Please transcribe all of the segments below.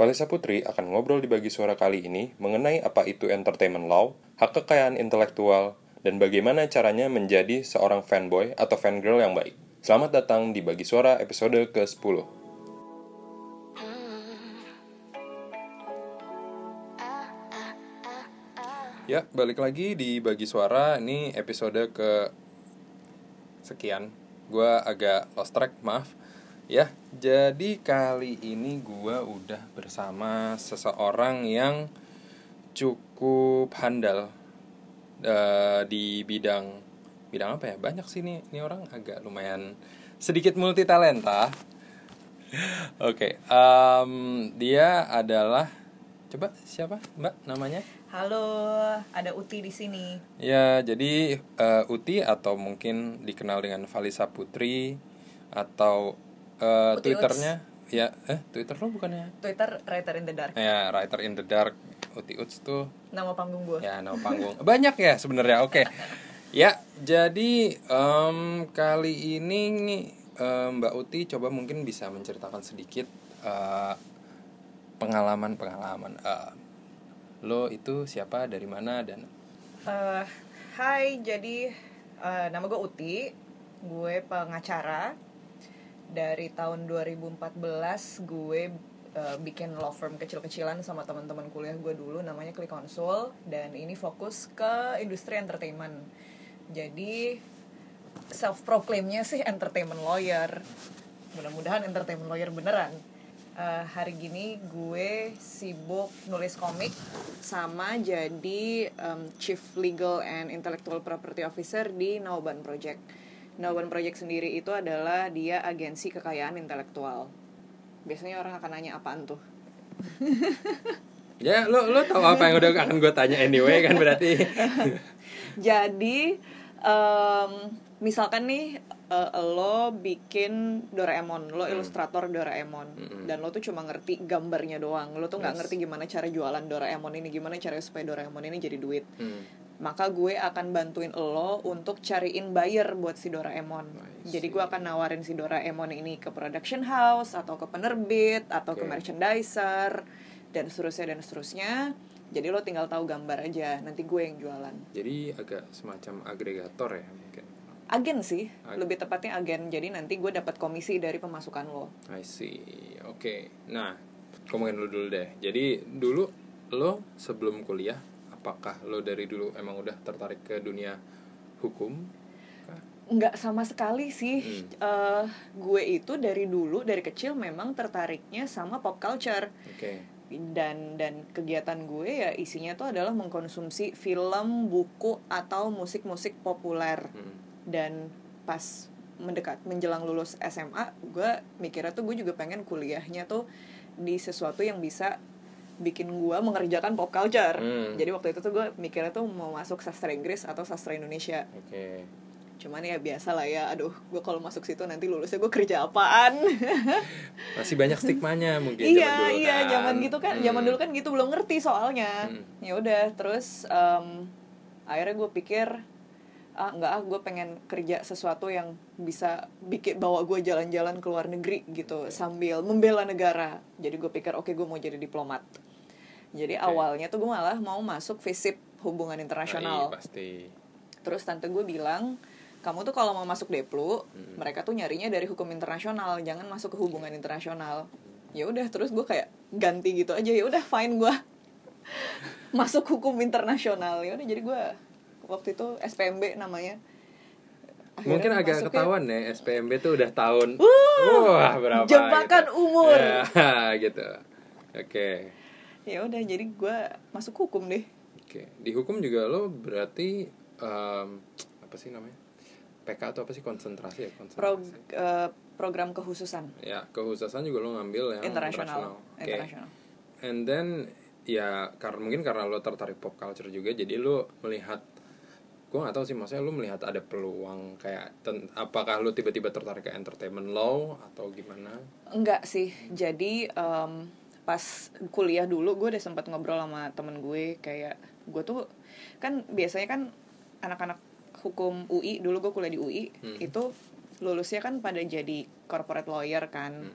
Valisa Putri akan ngobrol di bagi suara kali ini mengenai apa itu entertainment law, hak kekayaan intelektual, dan bagaimana caranya menjadi seorang fanboy atau fangirl yang baik. Selamat datang di bagi suara episode ke-10. Ya, balik lagi di bagi suara. Ini episode ke sekian. Gua agak lost track, maaf. Ya, jadi kali ini gua udah bersama seseorang yang cukup handal eh, di bidang bidang apa ya? Banyak sih nih, ini orang agak lumayan sedikit multi talenta. Oke, em, dia adalah coba siapa Mbak namanya? Halo, ada Uti di sini. Ya, jadi eh, Uti atau mungkin dikenal dengan Valisa Putri atau eh, Uti Twitternya ya eh Twitter lo bukannya Twitter Writer in the Dark. ya Writer in the Dark Uti Uts tuh Nama panggung gue. ya nama panggung banyak ya sebenarnya oke ya jadi em, kali ini em, Mbak Uti coba mungkin bisa menceritakan sedikit eh, pengalaman-pengalaman eh, lo itu siapa dari mana dan Eh, hai, jadi eh, nama gue Uti. Gue pengacara. Dari tahun 2014 gue eh, bikin law firm kecil-kecilan sama teman-teman kuliah gue dulu namanya Click Consul dan ini fokus ke industri entertainment. Jadi self proclaimnya sih entertainment lawyer. Mudah-mudahan entertainment lawyer beneran. Eh, hari gini gue sibuk nulis komik sama jadi em, Chief Legal and Intellectual Property Officer di Nauban Project. Nauban Project sendiri itu adalah dia agensi kekayaan intelektual. Biasanya orang akan nanya apaan tuh? Ya, lo lo tahu apa yang udah akan gue tanya anyway kan berarti. Jadi em, misalkan nih eh, lo bikin Doraemon, lo ilustrator Doraemon, Mm-mm. dan lo tuh cuma ngerti gambarnya doang, lo tuh nggak Yes. ngerti gimana cara jualan Doraemon ini, gimana cara supaya Doraemon ini jadi duit. Hmm. Maka gue akan bantuin lo untuk cariin buyer buat si Doraemon. Jadi gue akan nawarin si Doraemon ini ke production house atau ke penerbit atau ke Oke. merchandiser dan seterusnya dan seterusnya. Jadi lo tinggal tahu gambar aja, nanti gue yang jualan. Jadi agak semacam agregator ya mungkin. agen sih Agen. lebih tepatnya agen jadi nanti gue dapat komisi dari pemasukan lo I see. Oke. Nah, ngomongin lu dulu deh. Jadi dulu lo sebelum kuliah, apakah lo dari dulu emang udah tertarik ke dunia hukum? Nggak sama sekali sih Hmm. Eh, gue itu dari dulu dari kecil memang tertariknya sama pop culture Oke. dan dan kegiatan gue ya isinya tuh adalah mengkonsumsi film buku atau musik-musik populer Hmm. dan pas mendekat menjelang lulus SMA gue mikirnya tuh gue juga pengen kuliahnya tuh di sesuatu yang bisa bikin gue mengerjakan pop culture Hmm. jadi waktu itu tuh gue mikirnya tuh mau masuk sastra Inggris atau sastra Indonesia Oke. cuman ya biasa lah ya aduh gue kalau masuk situ nanti lulusnya gue kerja apaan Masih banyak stigmanya mungkin iya zaman dulu iya kan. zaman gitu kan Hmm. zaman dulu kan gitu belum ngerti soalnya Hmm. ya udah terus em, akhirnya gue pikir ah nggak ah gue pengen kerja sesuatu yang bisa bikin bawa gue jalan-jalan ke luar negeri gitu Oke. sambil membela negara jadi gue pikir oke gue mau jadi diplomat jadi Oke. awalnya tuh gue malah mau masuk FISIP hubungan Nah, internasional iya, pasti. terus tante gue bilang kamu tuh kalau mau masuk Deplu Hmm. mereka tuh nyarinya dari hukum internasional jangan masuk ke hubungan internasional ya udah terus gue kayak ganti gitu aja ya udah fine gue masuk hukum internasional ya udah jadi gue waktu itu SPMB namanya Akhirnya Mungkin agak masuknya- ketahuan ya SPMB tuh udah tahun Wuh, wah berapa jebakan gitu. umur. Ya, gitu. Oke. Ya udah jadi gue masuk hukum deh Oke, di hukum juga lo berarti em, apa sih namanya? PK atau apa sih konsentrasi ya konsentrasi? Prog, eh, program kekhususan Ya, kekhususan juga lo ngambil yang internasional Oke. internasional And then ya karena mungkin karena lo tertarik pop culture juga jadi lo melihat gue nggak tahu sih maksudnya lo melihat ada peluang kayak ten- apakah lo tiba-tiba tertarik ke entertainment law atau gimana? Enggak sih, jadi em, pas kuliah dulu gue udah sempat ngobrol sama temen gue kayak gue tuh kan biasanya kan anak-anak hukum UI dulu gue kuliah di UI Hmm. itu lulusnya kan pada jadi corporate lawyer kan, Hmm.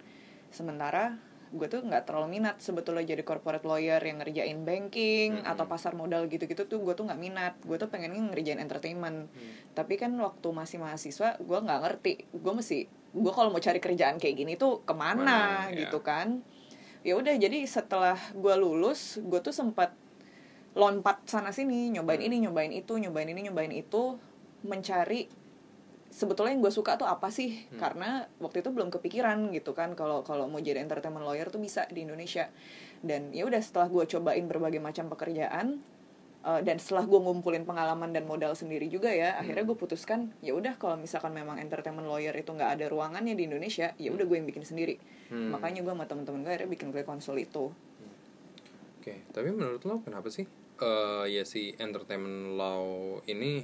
sementara gue tuh nggak terlalu minat sebetulnya jadi corporate lawyer yang ngerjain banking Mm-mm. atau pasar modal gitu-gitu tuh gue tuh nggak minat gue tuh pengennya ngerjain entertainment tapi kan waktu masih mahasiswa gue nggak ngerti gue mesti gue kalau mau cari kerjaan kayak gini tuh Mana, ke mana ya. gitu kan ya udah jadi setelah gue lulus gue tuh sempat lompat sana sini nyobain Hmm. ini nyobain itu nyobain ini nyobain itu mencari sebetulnya yang gue suka tuh apa sih Hmm. karena waktu itu belum kepikiran gitu kan kalau kalau mau jadi entertainment lawyer tuh bisa di Indonesia dan ya udah setelah gue cobain berbagai macam pekerjaan eh, dan setelah gue ngumpulin pengalaman dan modal sendiri juga ya akhirnya Hmm. gue putuskan ya udah kalau misalkan memang entertainment lawyer itu nggak ada ruangannya di Indonesia ya udah gue yang bikin sendiri Hmm. makanya gue sama temen-temen gue akhirnya bikin Play Console itu Oke, tapi menurut lo kenapa sih eh ya si entertainment law ini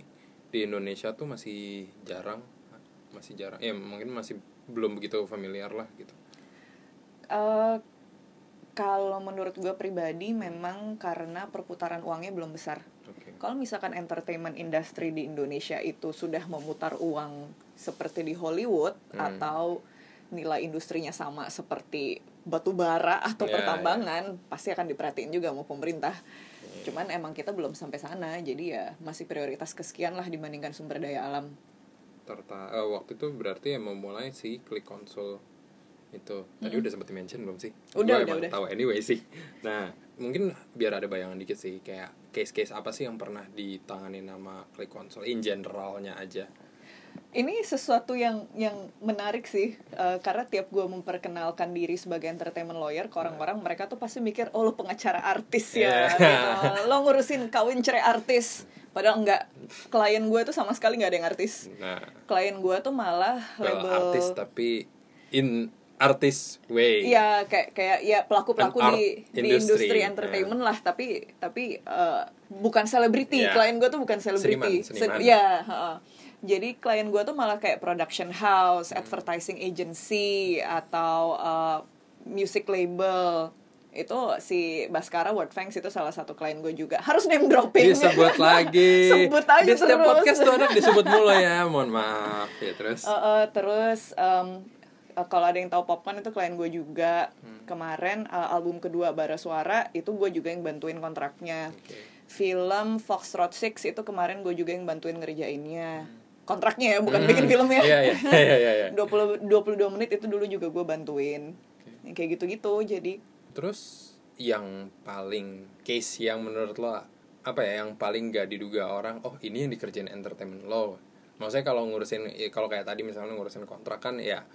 di Indonesia tuh masih jarang, masih jarang. Ya mungkin masih belum begitu familiar lah gitu. Eh, kalau menurut gue pribadi memang karena perputaran uangnya belum besar. Oke. Kalau misalkan entertainment industry di Indonesia itu sudah memutar uang seperti di Hollywood Hmm. atau nilai industrinya sama seperti batu bara atau Ya, pertambangan, pasti akan diperhatiin juga sama pemerintah. Cuman emang kita belum sampai sana, jadi ya masih prioritas kesekian lah dibandingkan sumber daya alam. Terta eh, waktu itu berarti yang memulai si klik konsol itu. Tadi udah sempat mention belum sih? Gua Udah, udah, udah. Tahu anyway sih. Nah, mungkin biar ada bayangan dikit sih kayak case-case apa sih yang pernah ditangani nama klik konsol in generalnya aja. Ini sesuatu yang yang menarik sih eh, karena tiap gue memperkenalkan diri sebagai entertainment lawyer ke orang-orang mereka tuh pasti mikir oh lo pengacara artis ya Yeah. gitu. lo ngurusin kawin cerai artis padahal enggak klien gue tuh sama sekali nggak ada yang artis Nah, klien gue tuh malah well, label artis tapi in artis way. Iya kayak kayak ya pelaku pelaku di di industry, industri entertainment lah tapi tapi eh, bukan selebriti Iya. klien gue tuh bukan selebriti Seniman, seniman. Se- ya heeh. jadi klien gue tuh malah kayak production house advertising agency atau eh, music label itu si Baskara Wordfangs itu salah satu klien gue juga harus name dropping Disebut lagi. sebut aja Di setiap terus. podcast tuh anak disebut mulu ya. Mohon maaf ya terus. Eh, eh, terus em, eh, kalau ada yang tahu popcorn itu klien gue juga. Hmm. kemarin eh, album kedua Bara Suara itu gue juga yang bantuin kontraknya. Oke. film Foxtrot Six itu kemarin gue juga yang bantuin ngerjainnya. Kontraknya ya bukan bikin filmnya Iya iya. Iya iya. iya. 20 22 menit itu dulu juga gue bantuin. Yang kayak gitu-gitu jadi Terus yang paling case yang menurut lo apa ya yang paling gak diduga orang oh ini yang dikerjain entertainment lo. Maksudnya kalau ngurusin ya, kalau kayak tadi misalnya ngurusin kontrak kan ya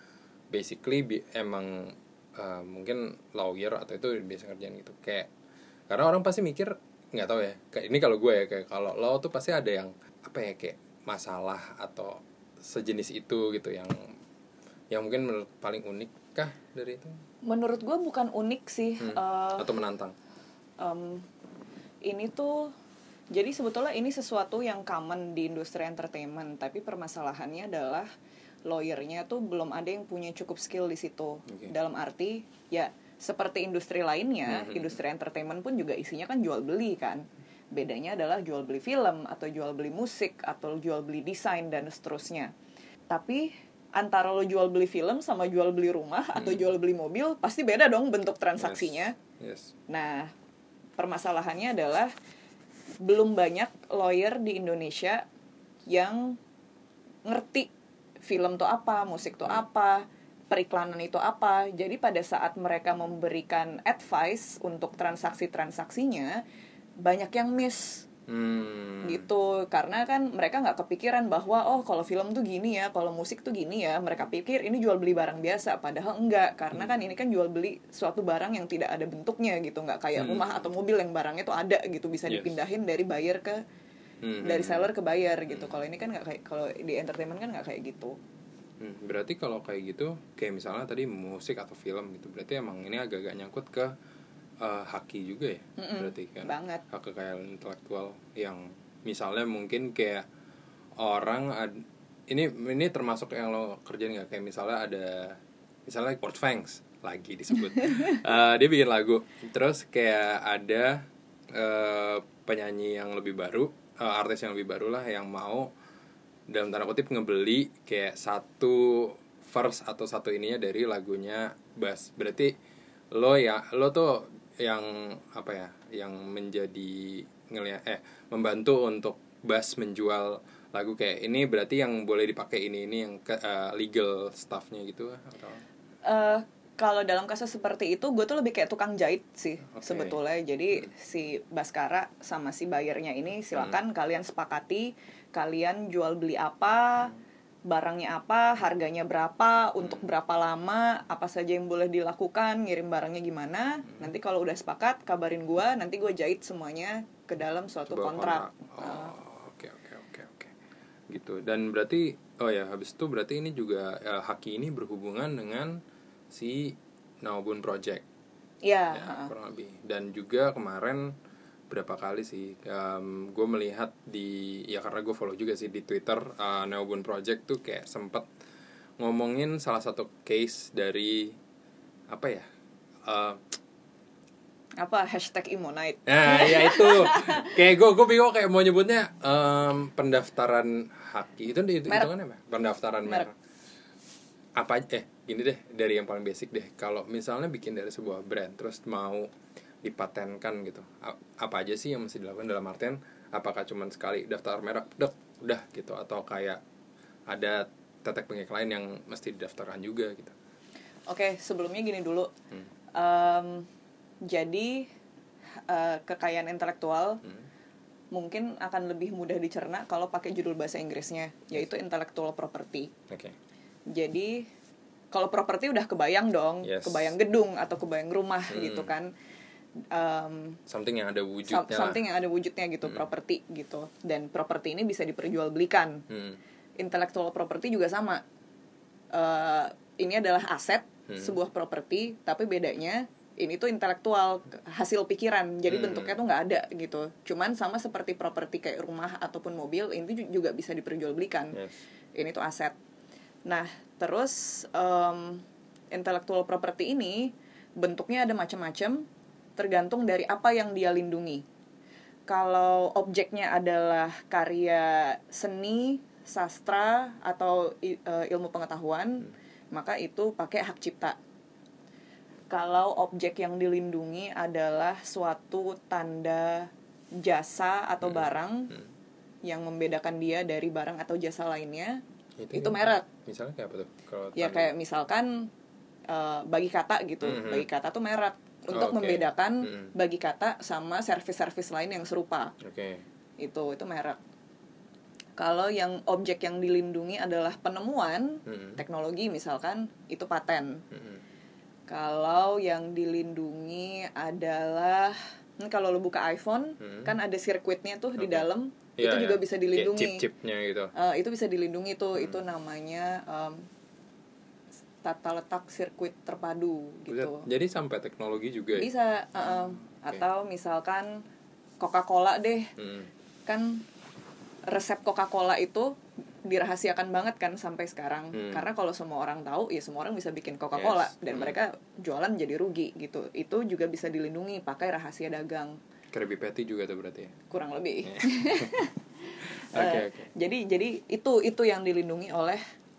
basically bi- emang eh, mungkin lawyer atau itu biasa kerjaan gitu. Kayak karena orang pasti mikir nggak tahu ya kayak ini kalau gue ya kayak kalau lo tuh pasti ada yang apa ya kayak masalah atau sejenis itu gitu yang yang mungkin menurut paling unik kah dari itu? Menurut gue bukan unik sih Hmm. Eh, atau menantang? em, ini tuh jadi sebetulnya ini sesuatu yang common di industri entertainment tapi permasalahannya adalah lawyernya tuh belum ada yang punya cukup skill di situ Oke. dalam arti ya seperti industri lainnya Mhm. industri entertainment pun juga isinya kan jual beli kan bedanya adalah jual beli film atau jual beli musik atau jual beli desain dan seterusnya tapi antara lo jual beli film sama jual beli rumah atau Hmm. jual beli mobil pasti beda dong bentuk transaksinya yes Nah, permasalahannya adalah belum banyak lawyer di Indonesia yang ngerti film tuh apa, musik tuh apa, periklanan itu apa. Jadi pada saat mereka memberikan advice untuk transaksi-transaksinya, banyak yang miss Hmm. gitu karena kan mereka nggak kepikiran bahwa oh kalau film tuh gini ya kalau musik tuh gini ya mereka pikir ini jual beli barang biasa padahal enggak karena kan ini kan jual beli suatu barang yang tidak ada bentuknya gitu nggak kayak Hmm. rumah atau mobil yang barangnya tuh ada gitu bisa Yes. dipindahin dari buyer ke Hmm. dari seller ke buyer gitu. Kalau ini kan nggak kayak kalau di entertainment kan nggak kayak gitu. Hmm, Berarti kalau kayak gitu, kayak misalnya tadi musik atau film gitu, berarti emang ini agak-agak nyangkut ke eh, haki juga ya, Mm-mm, berarti kan banget. hak kekayaan intelektual yang misalnya mungkin kayak orang ad- ini ini termasuk yang lo kerjain nggak? Kayak misalnya ada misalnya Port Fangs lagi disebut, Eh, dia bikin lagu, terus kayak ada eh, penyanyi yang lebih baru, eh, artis yang lebih baru lah yang mau dalam tanda kutip ngebeli kayak satu verse atau satu ininya dari lagunya Bass. Berarti lo ya lo tuh yang apa ya yang menjadi ngeliat eh membantu untuk Bas menjual lagu kayak ini berarti yang boleh dipakai ini ini yang ke, eh, legal stuffnya gitu atau Eh, kalau dalam kasus seperti itu gue tuh lebih kayak tukang jahit sih Oke. sebetulnya. Jadi si Baskara sama si bayarnya ini silakan kalian sepakati kalian jual beli apa barangnya apa harganya berapa untuk berapa lama apa saja yang boleh dilakukan ngirim barangnya gimana. Nanti kalau udah sepakat kabarin gue nanti gue jahit semuanya ke dalam suatu sebuah kontrak, Oh, oke oke oke oke. Gitu. Dan berarti oh ya habis itu berarti ini juga eh, Haki ini berhubungan dengan si Naobun Project Iya, ya, kurang lebih. Dan juga kemarin berapa kali sih gue melihat di ya karena gue follow juga sih di Twitter eh, Naobun Project tuh kayak sempet ngomongin salah satu case dari apa ya? eh, apa hashtag Imonite Nah, ya itu. kayak gue gue bingung kayak mau nyebutnya em, pendaftaran haki itu itu Merek. hitungannya apa? Pendaftaran Merek. merek. Apa eh gini deh dari yang paling basic deh. Kalau misalnya bikin dari sebuah brand terus mau dipatenkan gitu. Apa aja sih yang mesti dilakukan dalam artian apakah cuman sekali daftar merek dek udah gitu atau kayak ada tetek bengek lain yang mesti didaftarkan juga gitu. Oke, sebelumnya gini dulu. Hmm. Em, jadi eh, kekayaan intelektual Hmm. mungkin akan lebih mudah dicerna kalau pakai judul bahasa Inggrisnya, yaitu intellectual property. Oke. Jadi kalau properti udah kebayang dong, Yes. kebayang gedung atau kebayang rumah Hmm. gitu kan. Em, Something yang ada wujudnya. lah. something yang ada wujudnya gitu, properti gitu. Dan properti ini bisa diperjualbelikan. Hmm. intellectual property juga sama. Eh, ini adalah aset Hmm. sebuah properti, tapi bedanya ini tuh intelektual hasil pikiran, jadi Hmm. bentuknya tuh nggak ada gitu. Cuman sama seperti properti kayak rumah ataupun mobil, ini ju- juga bisa diperjualbelikan. Yes. Ini tuh aset. Nah, terus em, intellectual property ini bentuknya ada macam-macam, tergantung dari apa yang dia lindungi. Kalau objeknya adalah karya seni, sastra atau eh, ilmu pengetahuan, maka itu pakai hak cipta. Kalau objek yang dilindungi adalah suatu tanda jasa atau barang Hmm. yang membedakan dia dari barang atau jasa lainnya, itu, kayak- merek. Misalnya kayak apa tuh? Kalau Ya kayak misalkan eh, bagi kata gitu, Mhm. bagi kata tuh merek untuk Oke. membedakan Mhm. bagi kata sama servis-servis lain yang serupa. Oke. Itu itu merek. Kalau yang objek yang dilindungi adalah penemuan Mhm. teknologi misalkan itu paten. Mhm. Kalau yang dilindungi adalah hmm, kalau lo buka iPhone Mhm. kan ada sirkuitnya tuh di Oke. dalam Iya, itu juga iya. bisa dilindungi. chip-chipnya gitu. Eh, itu bisa dilindungi tuh Hmm. itu namanya em, tata letak sirkuit terpadu gitu. Jadi sampai teknologi juga ya? Bisa eh, em, atau misalkan Coca-Cola deh Mhm. kan resep Coca-Cola itu dirahasiakan banget kan sampai sekarang Hmm. karena kalau semua orang tahu ya semua orang bisa bikin Coca-Cola Yes. dan Hmm. mereka jualan jadi rugi gitu itu juga bisa dilindungi pakai rahasia dagang Krabby Patty juga tuh berarti ya? kurang lebih Oke, Eh, oke. jadi jadi itu itu yang dilindungi oleh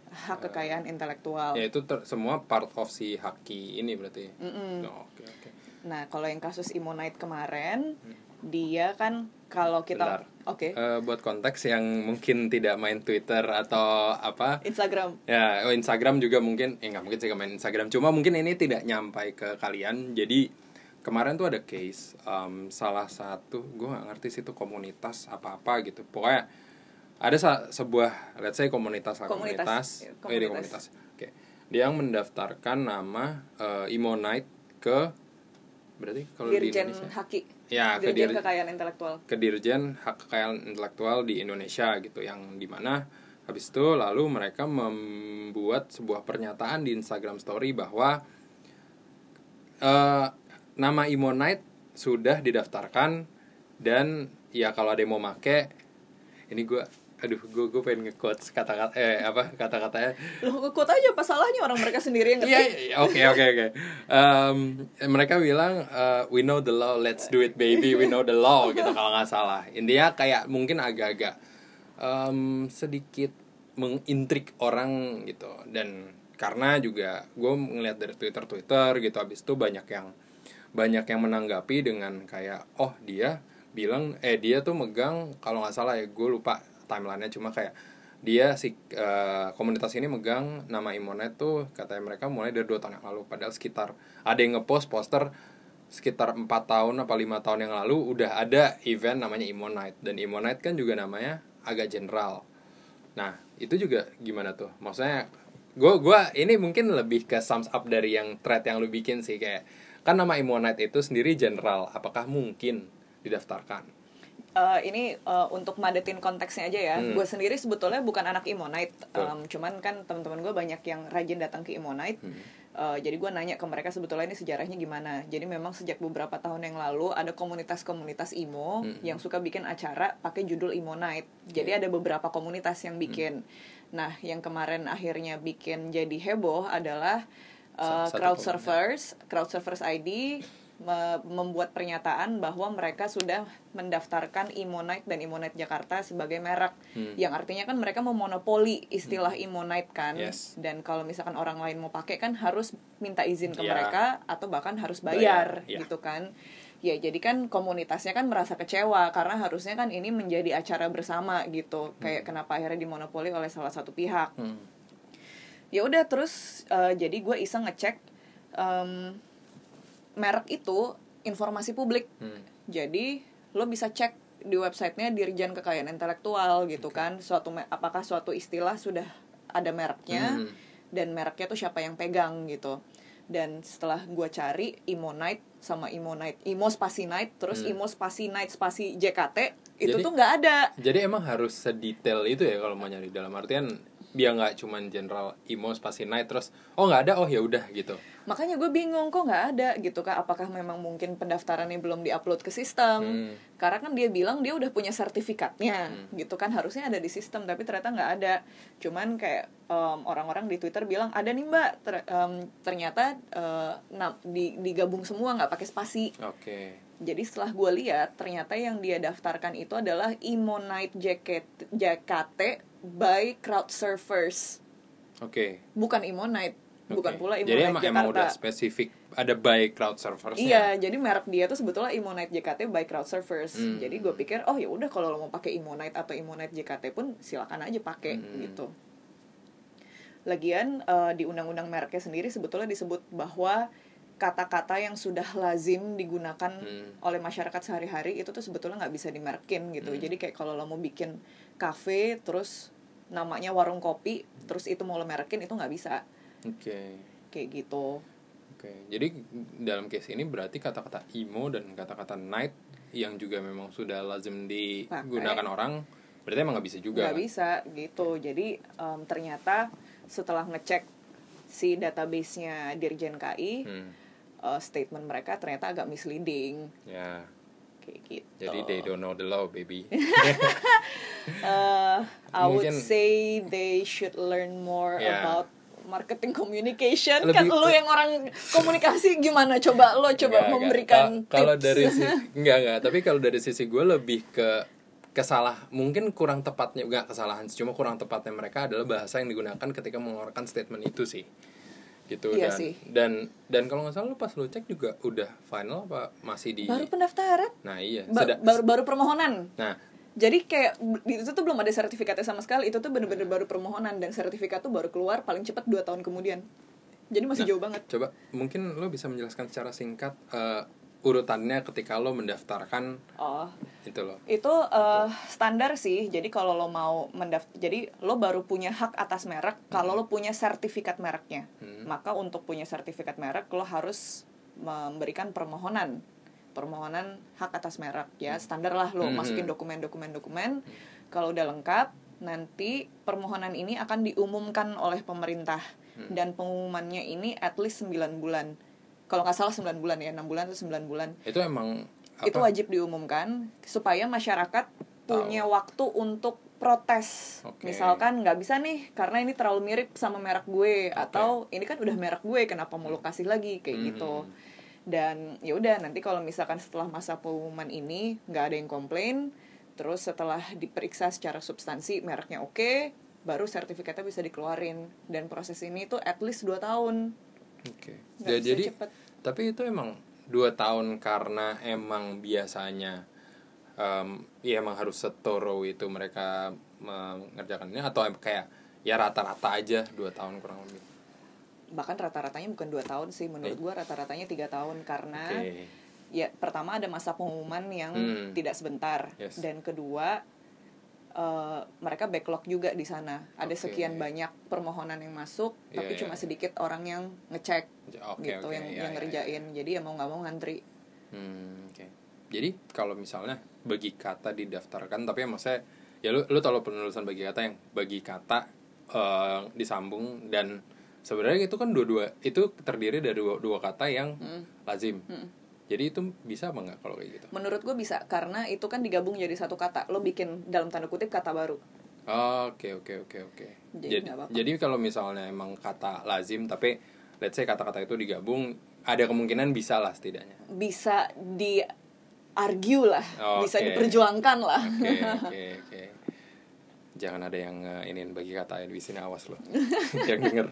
hak kekayaan intelektual Ya itu ter- semua part of si haki ini berarti. Mm-mm. Oh, Oke, oke. nah kalau yang kasus Imonite kemarin dia kan kalau Hmm. Bentar. Oke Eh, buat konteks yang mungkin tidak main Twitter atau apa Instagram Ya, oh, Instagram juga mungkin, eh nggak mungkin sih main Instagram. Cuma mungkin ini tidak nyampai ke kalian. Jadi kemarin tuh ada case, um, salah satu, gue nggak ngerti sih itu komunitas apa-apa gitu. Pokoknya ada sebuah, let's say komunitas lah, Komunitas, komunitas, iya, komunitas. komunitas. Oke, dia yang mendaftarkan nama eh, Imonite ke, berarti kalau di Dirjen Indonesia, Haki. Ya ke Dirjen dir- Kekayaan Intelektual. ke Dirjen Hak Kekayaan Intelektual di Indonesia gitu yang di mana habis itu lalu mereka membuat sebuah pernyataan di Instagram Story bahwa eh, nama Imonite sudah didaftarkan dan ya kalau ada yang mau make ini gue aduh gue gue pengen nge-quotes kata-kata eh apa kata-katanya Loh, kekut aja apa salahnya orang mereka sendiri yang Iya, ngetik iya, oke oke oke. Mereka bilang eh, we know the law, let's do it baby, we know the law gitu kalau nggak salah. Intinya kayak mungkin agak-agak em, sedikit mengintrik orang gitu dan karena juga gue ngeliat dari twitter twitter gitu abis itu banyak yang banyak yang menanggapi dengan kayak oh dia bilang eh dia tuh megang kalau nggak salah ya gue lupa timelinenya. Cuma kayak dia si eh, komunitas ini megang nama Imonet tuh katanya mereka mulai dari dua tahun yang lalu. Padahal sekitar ada yang ngepost poster sekitar empat tahun apa lima tahun yang lalu udah ada event namanya Imonite dan Imonite kan juga namanya agak general. Nah itu juga gimana tuh? Maksudnya gue gua ini mungkin lebih ke sums up dari yang thread yang lu bikin sih. Kayak kan nama Imonite itu sendiri general. Apakah mungkin didaftarkan Eh, ini eh, untuk madetin konteksnya aja ya. Hmm. Gue sendiri sebetulnya bukan anak Imonite. Em, cuman kan teman-teman gue banyak yang rajin datang ke Imonite. Hmm. Eh, jadi gue nanya ke mereka sebetulnya ini sejarahnya gimana. Jadi memang sejak beberapa tahun yang lalu ada komunitas-komunitas imo Hmm. yang suka bikin acara pakai judul Imonite. Jadi Iya. ada beberapa komunitas yang bikin. Hmm. Nah, yang kemarin akhirnya bikin jadi heboh adalah uh, satu crowd surfers, crowd surfers ID membuat pernyataan bahwa mereka sudah mendaftarkan Imonite dan Imonite Jakarta sebagai merek Hmm. yang artinya kan mereka memonopoli istilah Imonite kan Yes. dan kalau misalkan orang lain mau pakai kan harus minta izin ke Ya. mereka atau bahkan harus Bayar, bayar, ya. gitu kan ya jadi kan komunitasnya kan merasa kecewa karena harusnya kan ini menjadi acara bersama gitu kayak kenapa akhirnya dimonopoli oleh salah satu pihak Hmm. ya udah terus eh, jadi gue iseng ngecek em, merek itu informasi publik Hmm. jadi lo bisa cek di websitenya Dirjen Kekayaan Intelektual gitu kan suatu apakah suatu istilah sudah ada mereknya Hmm. dan mereknya tuh siapa yang pegang gitu dan setelah gue cari Imonite sama Imonite Imo spasi Night terus Hmm. Imo spasi Night spasi JKT itu Jadi- tuh nggak ada Jadi emang harus sedetail itu ya kalau mau nyari dalam artian dia nggak cuman general emo spasi night terus oh nggak ada oh ya udah gitu. Makanya gue bingung kok nggak ada gitu kak apakah memang mungkin pendaftarannya belum diupload ke sistem Hmm. karena kan dia bilang dia udah punya sertifikatnya Hmm. gitu kan harusnya ada di sistem tapi ternyata nggak ada cuman kayak em, orang-orang di twitter bilang ada nih mbak Ter- em, ternyata na- di- digabung semua nggak pakai spasi Oke. jadi setelah gue lihat ternyata yang dia daftarkan itu adalah Imonite JKT, JKT by crowd surfers Oke. bukan Imonite bukan Oke. pula Imonite Jadi emang Jakarta emang udah spesifik ada by crowd servers Iya, jadi merek dia tuh sebetulnya Imonite JKT by Crowd Surfers. Hmm. Jadi gue pikir, oh ya udah kalau lo mau pakai Imonite atau Imonite JKT pun silakan aja pakai Hmm. gitu. Lagian eh, di undang-undang mereknya sendiri sebetulnya disebut bahwa kata-kata yang sudah lazim digunakan Hmm. oleh masyarakat sehari-hari itu tuh sebetulnya nggak bisa dimerkin gitu. Hmm. Jadi kayak kalau lo mau bikin kafe terus namanya warung kopi terus itu mau lo merekin itu nggak bisa Oke. kayak gitu. Oke. Jadi dalam case ini berarti kata-kata emo dan kata-kata night yang juga memang sudah lazim digunakan Pakai. orang berarti emang nggak bisa juga. nggak kan? bisa gitu jadi em, ternyata setelah ngecek si database-nya Dirjen KI Hmm. eh, statement mereka ternyata agak misleading Ya. kayak gitu Jadi they don't know the law, baby. Eh, I would Mungkin- say they should learn more Ya. about marketing communication Lebih kan lu yang orang komunikasi gimana? Coba lo coba Enggak, enggak. memberikan Ka- kalau dari sisi enggak enggak. Tapi kalau dari sisi gue lebih ke kesalah mungkin kurang tepatnya enggak kesalahan cuma kurang tepatnya mereka adalah bahasa yang digunakan ketika mengeluarkan statement itu sih. Gitu Iya dan sih. dan dan kalau nggak salah lu pas lu cek juga udah final apa masih di baru pendaftaran? Nah iya. Ba- Seda- baru baru permohonan? Nah Jadi kayak itu tuh belum ada sertifikatnya sama sekali. Itu tuh bener-bener baru permohonan dan sertifikat tuh baru keluar paling cepat 2 tahun kemudian. Jadi masih Nah. jauh banget. coba mungkin lo bisa menjelaskan secara singkat eh, urutannya ketika lo mendaftarkan Oh, itu lo itu eh, standar sih. Jadi kalau lo mau mendaftar, jadi lo baru punya hak atas merek kalau lo punya sertifikat mereknya. Hmm. Maka untuk punya sertifikat merek lo harus memberikan permohonan permohonan hak atas merek ya. Standar lah lo Hmm. masukin dokumen dokumen dokumen kalau udah lengkap nanti permohonan ini akan diumumkan oleh pemerintah. Hmm. dan pengumumannya ini at least 9 bulan. Kalau nggak salah 9 bulan ya. 6 bulan atau 9 bulan. Itu emang apa? itu wajib diumumkan supaya masyarakat punya waktu untuk protes. Oke. misalkan nggak bisa nih karena ini terlalu mirip sama merek gue. Atau ini kan udah merek gue kenapa mau lo kasih lagi? Kayak Hmm. gitu dan ya udah nanti kalau misalkan setelah masa pengumuman ini nggak ada yang komplain terus setelah diperiksa secara substansi mereknya oke baru sertifikatnya bisa dikeluarin. Dan proses ini tuh at least 2 tahun. Oke. Nggak Ya, jadi cepet. tapi itu emang dua tahun karena emang biasanya em, ya emang harus setoro itu mereka mengerjakannya atau em- kayak ya rata-rata aja dua tahun kurang lebih bahkan rata-ratanya bukan dua tahun sih menurut gua rata-ratanya tiga tahun karena oke ya pertama ada masa pengumuman yang Hmm. tidak sebentar Yes. dan kedua eh, mereka backlog juga di sana ada Oke. sekian banyak permohonan yang masuk Iya, tapi iya, cuma iya. sedikit orang yang ngecek oke gitu oke, yang iya, yang iya, ngerjain jadi ya mau nggak mau ngantri Hmm, oke. Jadi kalau misalnya bagi kata didaftarkan, tapi ya maksudnya ya lu lu tahu penulisan bagi kata yang bagi kata eh, disambung dan sebenarnya itu kan dua-dua itu terdiri dari dua, dua kata yang lazim. Hmm. Jadi itu bisa apa nggak kalau kayak gitu? menurut gue bisa karena itu kan digabung jadi satu kata lo bikin dalam tanda kutip kata baru Oke oke oke oke. Jadi apa-apa. jadi kalau misalnya emang kata lazim tapi let's say kata-kata itu digabung ada kemungkinan bisa lah setidaknya. bisa di argue lah bisa Oke. diperjuangkan lah Oke oke oke. Jangan ada yang uh, iniin bagi kata di sini awas loh. yang denger.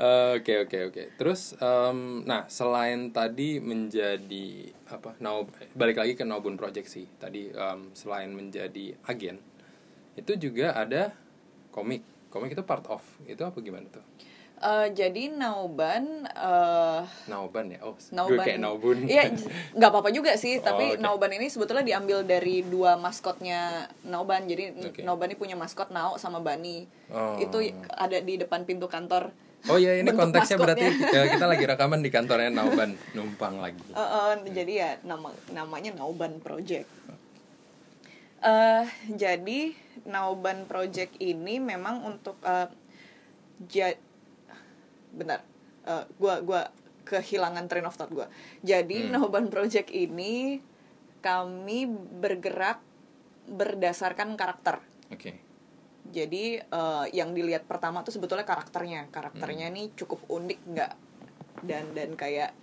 Eh, Oke oke oke. Terus em, nah selain tadi menjadi apa? Now balik lagi ke Nobun Project sih. Tadi em, selain menjadi agen itu juga ada komik. Komik itu part of. Itu apa gimana tuh? Eh, jadi Nauban eh Nauban ya. Oh, Nauban kayak Naubun. Iya, nggak apa-apa juga sih. Oh, tapi oke. Nauban ini sebetulnya diambil dari dua maskotnya Nauban. Jadi Oke. Nauban ini punya maskot Nao sama Bani. Oh. Itu ada di depan pintu kantor. Oh iya ini Bentuk konteksnya berarti maskotnya. ya, kita lagi rekaman di kantornya Nauban numpang lagi. Eh, eh, jadi ya nama namanya Nauban Project. eh jadi Nauban Project ini memang untuk ja- bentar, eh, gua gua kehilangan train of thought gua. Jadi Hmm. Nauban Project ini kami bergerak berdasarkan karakter. Oke. Jadi eh, yang dilihat pertama tuh sebetulnya karakternya. Karakternya nih cukup unik nggak? Dan dan kayak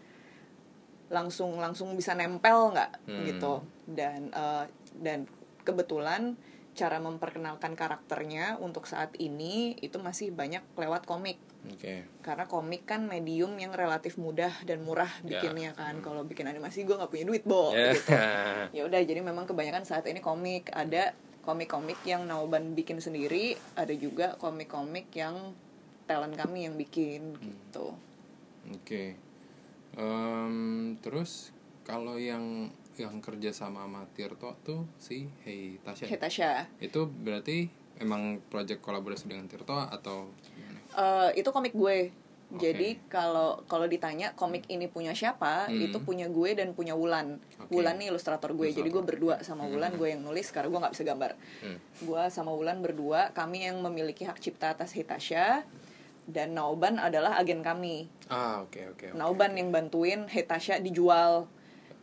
langsung langsung bisa nempel nggak Hmm. gitu. Dan eh, dan kebetulan cara memperkenalkan karakternya untuk saat ini itu masih banyak lewat komik. Oke. Karena komik kan medium yang relatif mudah dan murah Ya. bikinnya kan. Kalau bikin animasi gue nggak punya duit, Bo. Ya. gitu ya udah jadi memang kebanyakan saat ini komik ada komik-komik yang Nauban bikin sendiri ada juga komik-komik yang talent kami yang bikin gitu Oke. Em, terus kalau yang yang kerja sama sama Tirto tuh si Hey Tasya. ya? Hetasha Itu berarti emang project kolaborasi dengan Tirto atau Eh, itu komik gue Oke. jadi kalau kalau ditanya komik ini punya siapa Hmm. itu punya gue dan punya Wulan Oke. Wulan nih ilustrator gue jadi gue Ilustrator. berdua sama Wulan gue yang nulis karena gue nggak bisa gambar Hmm. gue sama Wulan berdua kami yang memiliki hak cipta atas Hitasha dan Nauban adalah agen kami Ah oke oke. oke, Nauban oke. yang bantuin Hetasha dijual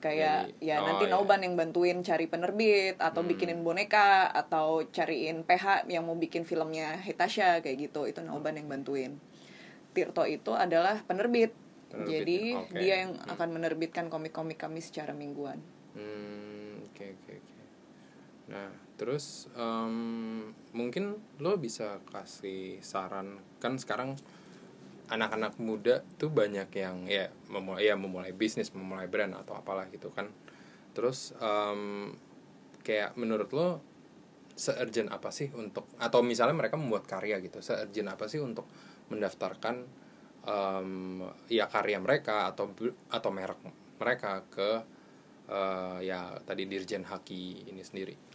kayak Jadi, ya oh, nanti iya. Nauban yang bantuin cari penerbit atau Hmm. bikinin boneka atau cariin PH yang mau bikin filmnya Hetasha kayak gitu itu Nauban yang bantuin Tirto itu adalah penerbit, Penerbit, jadi ya. Oke. dia yang Hmm. akan menerbitkan komik-komik kami secara mingguan Hmm, oke oke oke. Nah, terus em, mungkin lo bisa kasih saran kan sekarang anak-anak muda tuh banyak yang ya memulai ya memulai bisnis, memulai brand atau apalah gitu kan. Terus em, kayak menurut lo seurgent apa sih untuk atau misalnya mereka membuat karya gitu, seurgent apa sih untuk mendaftarkan em, ya karya mereka atau atau merek mereka ke eh, ya tadi Dirjen Haki ini sendiri.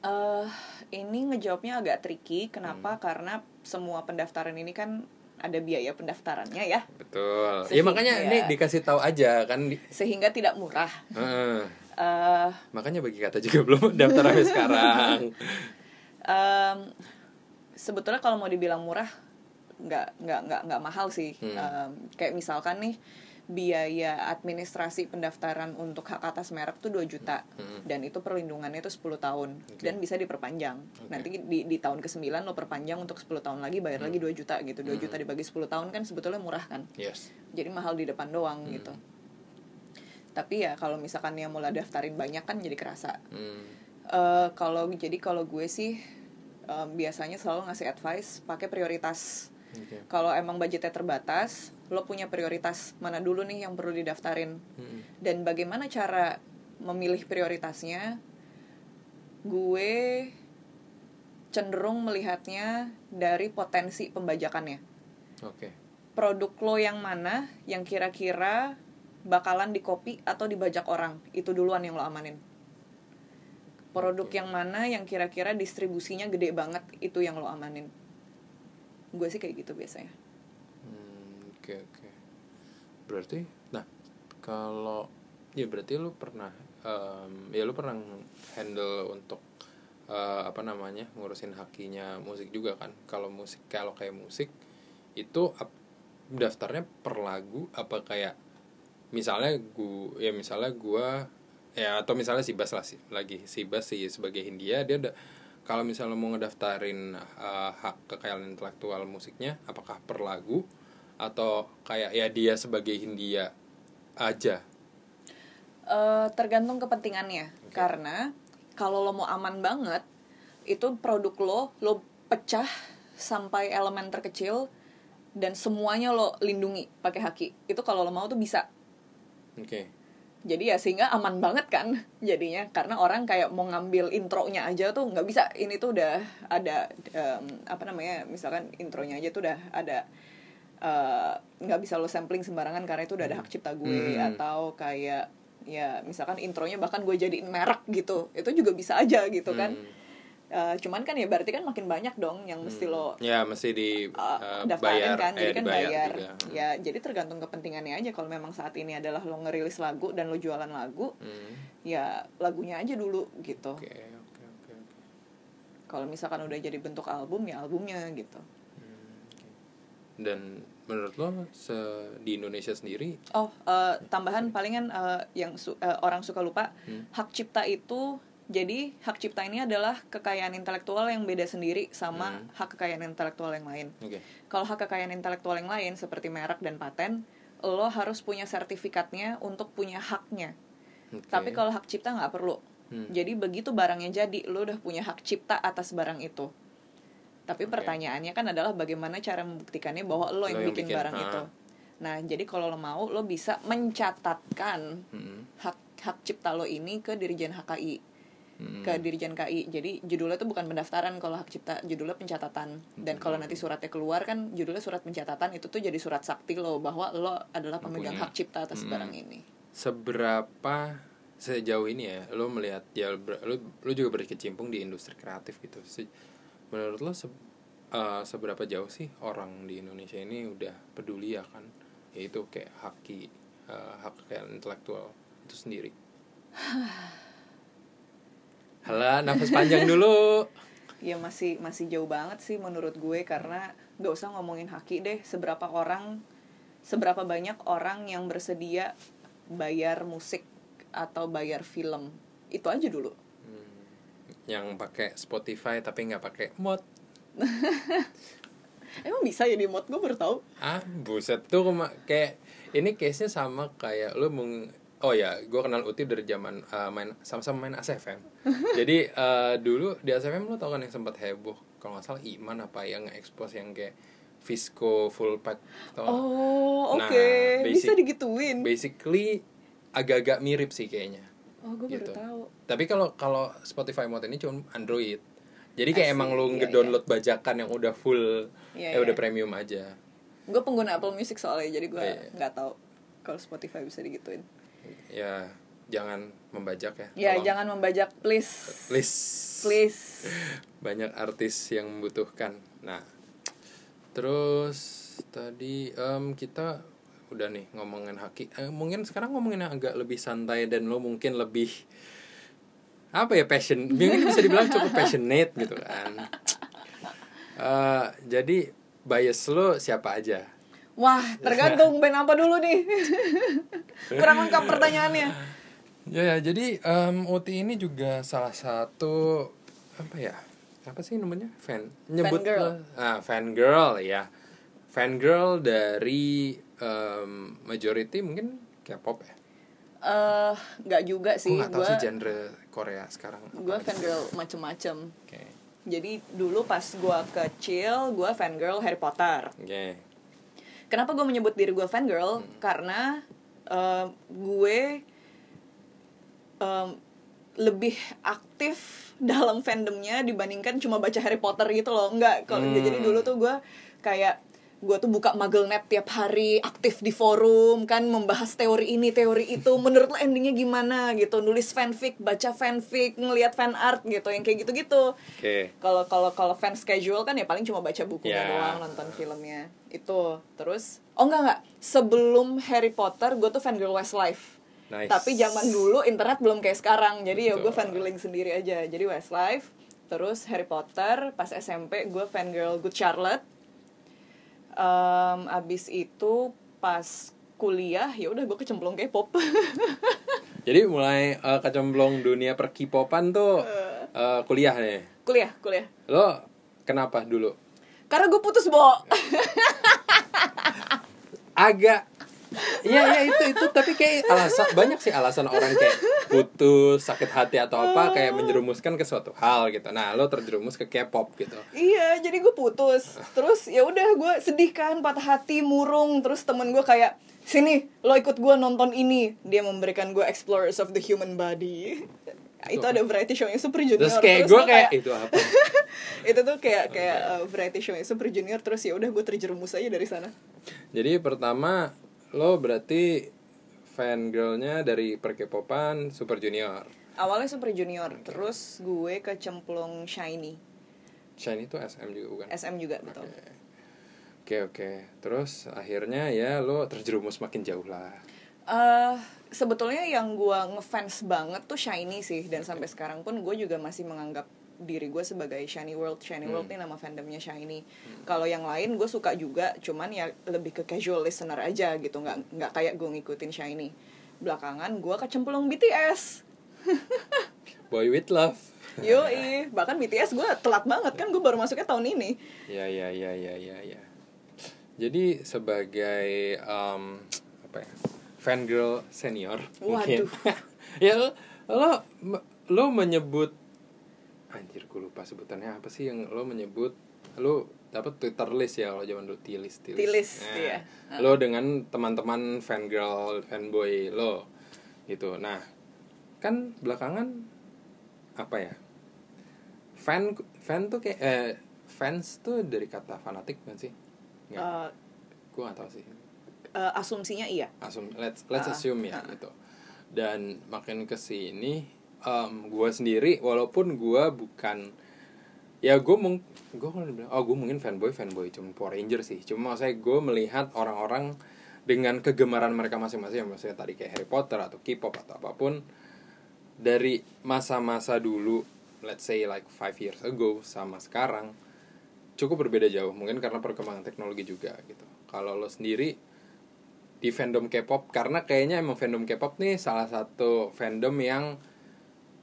Eh ini ngejawabnya agak tricky Hmm. kenapa karena semua pendaftaran ini kan ada biaya pendaftarannya ya Betul. Ya Sehingga- makanya ini dikasih tahu aja kan. di- sehingga tidak murah Heeh. eh makanya bagi kata juga belum daftar sampai sekarang. Em, sebetulnya kalau mau dibilang murah nggak nggak nggak nggak mahal sih Hmm. Em, kayak misalkan nih biaya administrasi pendaftaran untuk hak atas merek tuh 2 juta Hmm. dan itu perlindungannya itu 10 tahun Oke. dan bisa diperpanjang Oke. nanti di, di tahun ke-9 lo perpanjang untuk 10 tahun lagi bayar lagi 2 juta gitu 2 juta dibagi 10 tahun kan sebetulnya murah kan Yes. jadi mahal di depan doang Hmm. gitu tapi ya kalau misalkan yang mulai daftarin banyak kan jadi kerasa Hmm. Eh, kalau jadi kalau gue sih em, biasanya selalu ngasih advice pakai prioritas Oke. kalau emang budgetnya terbatas lo punya prioritas mana dulu nih yang perlu didaftarin. Mm-mm. dan bagaimana cara memilih prioritasnya? Gue cenderung melihatnya dari potensi pembajakannya. Oke. produk lo yang mana yang kira-kira bakalan dikopi atau dibajak orang? Itu duluan yang lo amanin. Produk Oke. yang mana yang kira-kira distribusinya gede banget itu yang lo amanin. Gue sih kayak gitu biasanya. Hmm, Oke oke. Berarti, nah kalau ya berarti lu pernah em, ya lu pernah handle untuk eh, apa namanya ngurusin hakinya musik juga kan? Kalau musik kalau kayak musik itu ap- daftarnya per lagu apa kayak misalnya gua ya misalnya gua ya atau misalnya si Bas lah si- lagi si Bas sih sebagai Hindia dia udah kalau misalnya mau ngedaftarin uh, hak kekayaan intelektual musiknya apakah per lagu atau kayak ya dia sebagai Hindia aja? Eh, tergantung kepentingannya. Oke. karena kalau lo mau aman banget itu produk lo lo pecah sampai elemen terkecil dan semuanya lo lindungi pakai haki. Itu kalau lo mau tuh bisa. Oke. Jadi ya sehingga aman banget kan jadinya. Karena orang kayak mau ngambil intronya aja tuh nggak bisa. Ini tuh udah ada em, apa namanya misalkan intronya aja tuh udah ada eh, nggak bisa lo sampling sembarangan karena itu udah ada hak cipta gue Hmm. atau kayak ya misalkan intronya bahkan gue jadiin merek gitu itu juga bisa aja gitu kan Hmm. Eh, cuman kan ya berarti kan makin banyak dong yang mesti lo ya mesti di uh, uh, daftarin bayar kan jadi eh, kan bayar juga. ya jadi tergantung kepentingannya aja kalau memang saat ini adalah lo ngerilis lagu dan lo jualan lagu Hmm. ya lagunya aja dulu gitu oke kalau misalkan udah jadi bentuk album ya albumnya gitu Hmm. Dan menurut lo se di Indonesia sendiri oh eh, tambahan palingan eh, yang su- eh, orang suka lupa Hmm. hak cipta itu jadi hak cipta ini adalah kekayaan intelektual yang beda sendiri sama Hmm. hak kekayaan intelektual yang lain oke kalau hak kekayaan intelektual yang lain seperti merek dan paten lo harus punya sertifikatnya untuk punya haknya Oke. tapi kalau hak cipta nggak perlu Hmm. jadi begitu barangnya jadi lo udah punya hak cipta atas barang itu tapi Oke. pertanyaannya kan adalah bagaimana cara membuktikannya bahwa lo yang Lo yang bikin, bikin, barang ha. itu nah jadi kalau lo mau lo bisa mencatatkan Hmm. hak hak cipta lo ini ke Dirjen HKI Hmm. ke Dirjen KI. Jadi judulnya itu bukan pendaftaran kalau hak cipta, judulnya pencatatan. Dan kalau nanti suratnya keluar kan judulnya surat pencatatan itu tuh jadi surat sakti lo bahwa lo adalah pemegang Punya. hak cipta atas Mm. barang ini. seberapa sejauh ini ya lo melihat ya lo lo juga berkecimpung di industri kreatif gitu Se- menurut lo se- eh, seberapa jauh sih orang di Indonesia ini udah peduli ya kan? Yaitu kayak haki eh, hak kekayaan intelektual itu sendiri. Halah, nafas panjang dulu. Ya masih masih jauh banget sih menurut gue karena nggak usah ngomongin haki deh. Seberapa orang seberapa banyak orang yang bersedia bayar musik atau bayar film. Itu aja dulu yang pakai Spotify tapi nggak pakai mod. emang bisa ya di mod? Gue baru tahu. Ah, buset. Tuh kayak ini case-nya sama kayak lu meng Oh ya, gue kenal Uti dari zaman uh, main sama-sama main ASFM. Jadi uh, dulu di ASFM lu tau kan yang sempat heboh? Kalau nggak salah Iman apa yang nge-expose yang kayak Visco full pack tau oh oke. Nah, bisa digituin. Basically agak-agak mirip sih kayaknya. Oh gue gitu. baru tahu Tapi kalau kalau Spotify mode ini cuma Android. Jadi kayak emang lu iya, ngedownload bajakan yang udah full, Iya, ya udah iya. premium aja. gue pengguna Apple Music soalnya jadi gue Oh, iya. nggak tahu kalau Spotify bisa digituin Ya jangan membajak ya. ya tolong. jangan membajak please Please. please Banyak artis yang membutuhkan. Nah, terus tadi em, kita udah nih ngomongin haki. Eh, mungkin sekarang ngomongin yang agak lebih santai dan lo mungkin lebih apa ya passion. Mungkin bisa dibilang cukup passionate gitu kan. Eh, jadi bias lo siapa aja? wah tergantung band apa dulu nih kurang lengkap pertanyaannya Ya, ya jadi em, Uti ini juga salah satu apa ya? Apa sih namanya? Fan. Nyebut Fangirl. Ah, fan girl ya. Fan girl dari em, majority mungkin K-pop ya. eh nggak juga sih Gue gak gue sih genre Korea sekarang. gue gitu. fangirl macem-macem Oke. Jadi dulu pas gue kecil, gue fangirl Harry Potter. Oke. Kenapa gue menyebut diri gue fangirl? Karena eh, gue em, lebih aktif dalam fandomnya dibandingkan cuma baca Harry Potter gitu loh. Enggak, kalau Hmm. jadi dulu tuh gue kayak gue tuh buka MuggleNet tiap hari, aktif di forum kan membahas teori ini, teori itu. Menurut lo endingnya gimana gitu? Nulis fanfic, baca fanfic, ngelihat fan art gitu, yang kayak gitu-gitu Oke. kalau kalau kalau fans casual kan ya paling cuma baca bukunya Ya. doang nonton filmnya itu terus oh enggak enggak sebelum Harry Potter gue tuh fangirl Westlife Nice. tapi zaman dulu internet belum kayak sekarang jadi ya gue Betul. fangirling sendiri aja jadi Westlife terus Harry Potter pas SMP gue fangirl Good Charlotte Em, abis itu pas kuliah ya udah gue kecemplung K-pop Jadi mulai eh, kecemplung dunia per K-popan tuh eh, kuliah nih. kuliah kuliah Lo kenapa dulu? karena gue putus bo Agak Iya ya itu itu tapi kayak alasan banyak sih alasan orang kayak putus sakit hati atau apa kayak menjerumuskan ke suatu hal gitu. Nah lo terjerumus ke K-pop gitu. Iya, jadi gue putus. Terus ya udah gue sedih kan, patah hati, murung. Terus temen gue kayak, sini lo ikut gue nonton ini. Dia memberikan gue Explorers of the Human Body. itu ada variety show yang Super Junior. Terus kayak gue gua kayak itu apa? itu tuh kayak kayak uh, variety show yang Super Junior. Terus ya udah gue terjerumus aja dari sana. Jadi pertama lo berarti fan girlnya dari per K-popan Super Junior. Awalnya Super Junior, terus gue kecemplung Shiny. Shine itu SM juga bukan? SM juga betul. Oke oke. Terus akhirnya ya lo terjerumus makin jauh lah. eh sebetulnya yang gue ngefans banget tuh Shiny sih dan sampai sekarang pun gue juga masih menganggap diri gue sebagai Shiny World Shiny World ini nama fandomnya Shiny kalau yang lain gue suka juga cuman ya lebih ke casual listener aja gitu nggak nggak kayak gue ngikutin Shiny belakangan gue kecemplung BTS Boy with love. Yoi, bahkan BTS gue telat banget kan gue baru masuknya tahun ini Ya ya ya ya ya ya. Jadi sebagai um, apa ya? Fan girl senior mungkin. Waduh. ya lo, lo lo menyebut anjir gue lupa sebutannya apa sih yang lo menyebut lo dapat Twitter list ya kalau zaman dulu tilis tilis. T-list, Nah, iya. Lo dengan teman-teman fan girl, fanboy lo gitu. Nah, kan belakangan apa ya? Fan fan tuh kayak eh, fans tuh dari kata fanatik kan sih? Nggak, Eh, gue gak tahu sih. eh, asumsinya iya Asum, let's let's Ah, assume ya ah. gitu. Dan makin ke sini, um, gue sendiri walaupun gue bukan ya gue mung gue oh gue mungkin fanboy fanboy cuma Power Ranger sih. Cuma saya gue melihat orang-orang dengan kegemaran mereka masing-masing maksudnya tadi kayak Harry Potter atau K-pop atau apa pun dari masa-masa dulu let's say like five years ago sama sekarang cukup berbeda jauh. Mungkin karena perkembangan teknologi juga gitu. Kalau lo sendiri di fandom K-pop karena kayaknya emang fandom K-pop nih salah satu fandom yang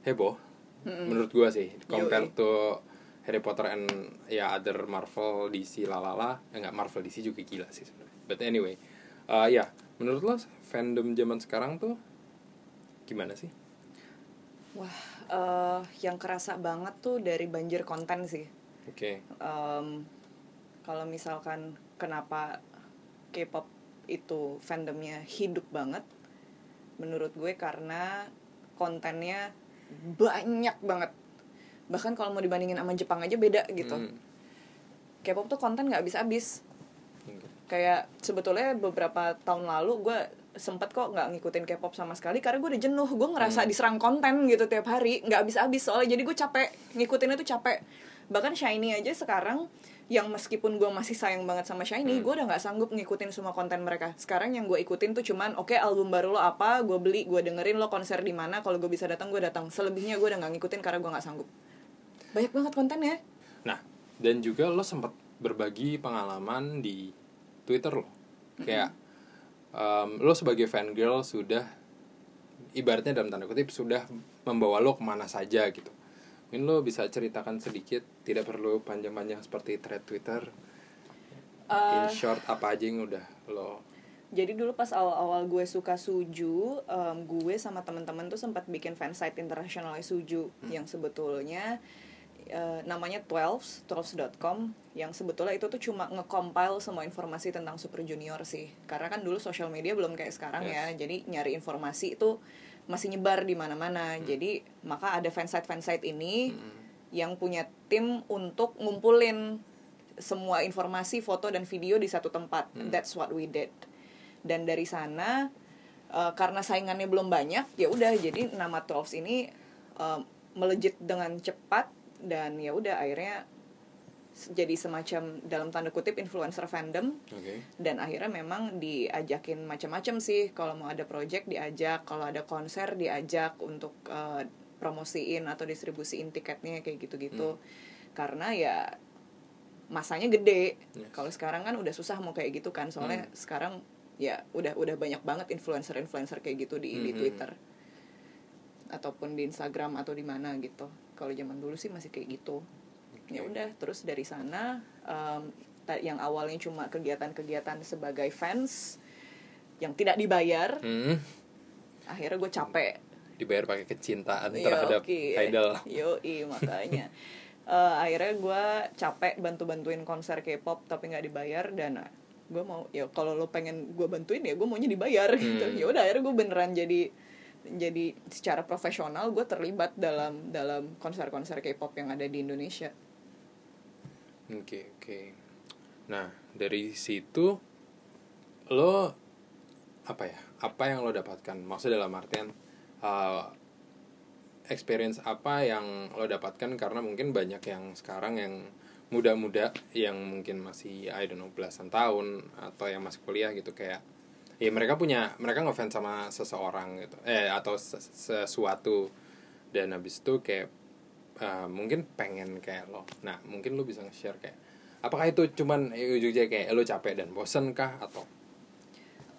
heboh menurut gua sih. Compare Yoi. to Harry Potter and ya other Marvel DC lalala eh, enggak Marvel DC juga gila sih sebenarnya. But anyway uh, ya menurut lo fandom zaman sekarang tuh gimana sih? Wah eh, yang kerasa banget tuh dari banjir konten sih. Oke. Em, kalau misalkan kenapa K-pop itu fandomnya hidup banget menurut gue karena kontennya banyak banget. Bahkan kalau mau dibandingin sama Jepang aja beda gitu. Hmm. K-pop tuh konten nggak habis-habis Oke. kayak sebetulnya beberapa tahun lalu gue sempet kok nggak ngikutin K-pop sama sekali karena gue udah jenuh. Gue ngerasa diserang konten gitu tiap hari. Nggak habis-habis. Soalnya jadi gue capek. Ngikutinnya tuh capek bahkan Shiny aja sekarang yang meskipun gue masih sayang banget sama Shiny gue udah nggak sanggup ngikutin semua konten mereka. Sekarang yang gue ikutin tuh cuman oke album baru lo apa gue beli gue dengerin lo konser di mana kalau gue bisa datang gue datang. Selebihnya gue udah nggak ngikutin karena gue nggak sanggup. Banyak banget kontennya. Nah, dan juga lo sempat berbagi pengalaman di Twitter lo. Kayak um, lo sebagai fan girl sudah ibaratnya dalam tanda kutip sudah membawa lo ke mana saja gitu. Mungkin lo bisa ceritakan sedikit, tidak perlu panjang-panjang seperti thread Twitter. In Eh, short apa aja yang udah lo Jadi dulu pas awal-awal gue suka Suju, em, gue sama teman-teman tuh sempat bikin fansite internasional Suju yang sebetulnya eh, namanya 12 12.com yang sebetulnya itu tuh cuma nge-compile semua informasi tentang Super Junior sih. Karena kan dulu social media belum kayak sekarang ya. Jadi nyari informasi itu masih nyebar di mana-mana. Jadi maka ada fansite fansite ini yang punya tim untuk ngumpulin semua informasi, foto dan video di satu tempat. That's what we did. Dan dari sana eh, karena saingannya belum banyak, ya udah jadi nama 12 ini eh, melejit dengan cepat dan ya udah akhirnya jadi semacam dalam tanda kutip influencer fandom. Oke. dan akhirnya memang diajakin macam-macam sih. Kalau mau ada project diajak. Kalau ada konser diajak untuk eh, promosiin atau distribusiin tiketnya kayak gitu-gitu. Karena ya masanya gede. Yes. kalau sekarang kan udah susah mau kayak gitu kan. Soalnya sekarang ya udah udah banyak banget influencer-influencer kayak gitu di di Mhm. Twitter. Ataupun di Instagram atau di mana gitu. Kalau zaman dulu sih masih kayak gitu ya udah terus dari sana ta- yang awalnya cuma kegiatan-kegiatan sebagai fans yang tidak dibayar Hmm. akhirnya gue capek Dibayar pakai kecintaan Iya, terhadap oke. idol. Yoi, makanya Eh, akhirnya gue capek bantu-bantuin konser K-pop tapi nggak dibayar dan gue mau ya kalau lo pengen gue bantuin ya gue maunya dibayar gitu Hmm. ya udah akhirnya gue beneran jadi jadi secara profesional gue terlibat dalam dalam konser-konser K-pop yang ada di Indonesia Oke, oke. Nah, dari situ lo apa ya? Apa yang lo dapatkan? Maksudnya dalam artian uh, experience apa yang lo dapatkan karena mungkin banyak yang sekarang yang muda-muda yang mungkin masih I don't know belasan tahun atau yang masih kuliah gitu kayak ya mereka punya mereka ngefans sama seseorang gitu eh atau ses- sesuatu dan habis itu kayak uh, mungkin pengen kayak lo. Nah mungkin lo bisa nge-share kayak apakah itu cuman eh, ujungnya kayak lo capek dan bosen kah atau?